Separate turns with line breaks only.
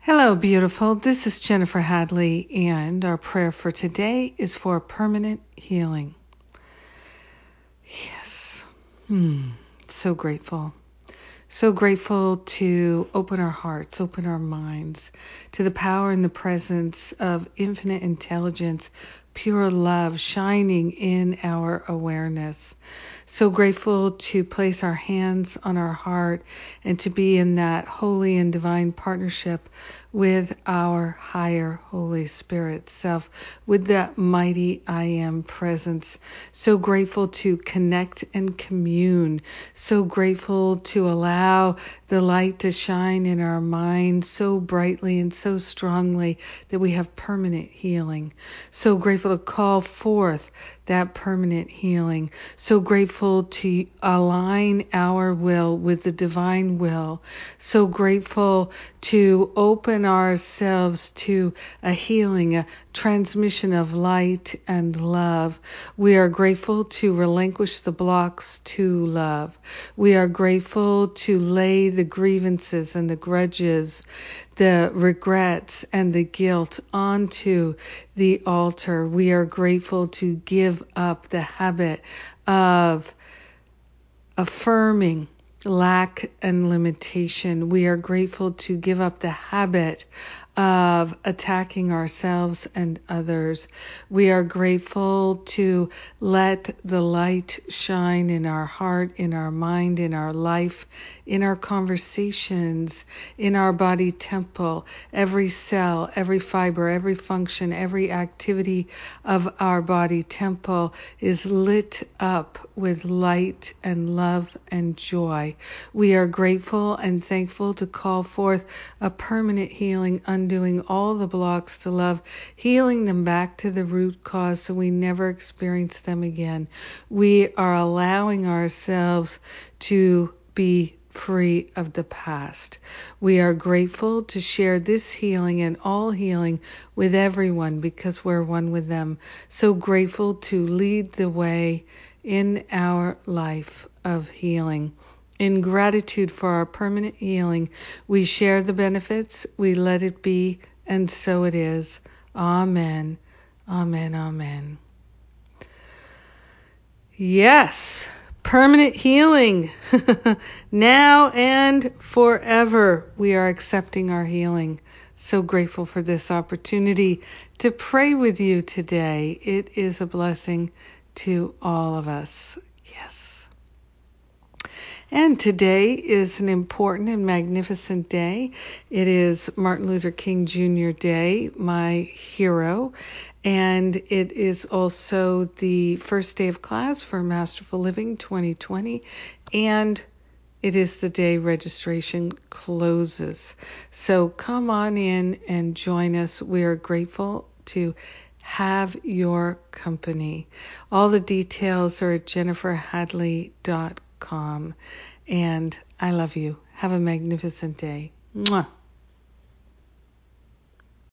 Hello, beautiful. This is Jennifer Hadley, and our prayer for today is for permanent healing. Yes. Hmm. So grateful. So grateful to open our hearts, open our minds to the power and the presence of infinite intelligence, pure love shining in our awareness. So grateful to place our hands on our heart and to be in that holy and divine partnership with our higher Holy Spirit self, with that mighty I am presence. So grateful to connect and commune. So grateful to allow the light to shine in our mind so brightly and so strongly that we have permanent healing. So grateful to call forth that permanent healing. So grateful to align our will with the divine will. So grateful to open ourselves to a healing, a transmission of light and love. We are grateful to relinquish the blocks to love. We are grateful to lay the grievances and the grudges, the regrets and the guilt onto the altar. We are grateful to give up the habit of affirming lack and limitation. We are grateful to give up the habit of attacking ourselves and others. We are grateful to let the light shine in our heart, in our mind, in our life, in our conversations, in our body temple. Every cell, every fiber, every function, every activity of our body temple is lit up with light and love and joy. We are grateful and thankful to call forth a permanent healing undoing all the blocks to love, healing them back to the root cause so we never experience them again. We are allowing ourselves to be free of the past. We are grateful to share this healing and all healing with everyone because we're one with them. So grateful to lead the way in our life of healing. In gratitude for our permanent healing, we share the benefits, we let it be, and so it is. Amen. Amen. Amen. Yes, permanent healing. now and forever, we are accepting our healing. So grateful for this opportunity to pray with you today. It is a blessing to all of us. And today is an important and magnificent day. It is Martin Luther King Jr. Day, my hero. And it is also the first day of class for Masterful Living 2020. And it is the day registration closes. So come on in and join us. We are grateful to have your company. All the details are at jenniferhadley.com. And I love you. Have a magnificent day. Mwah.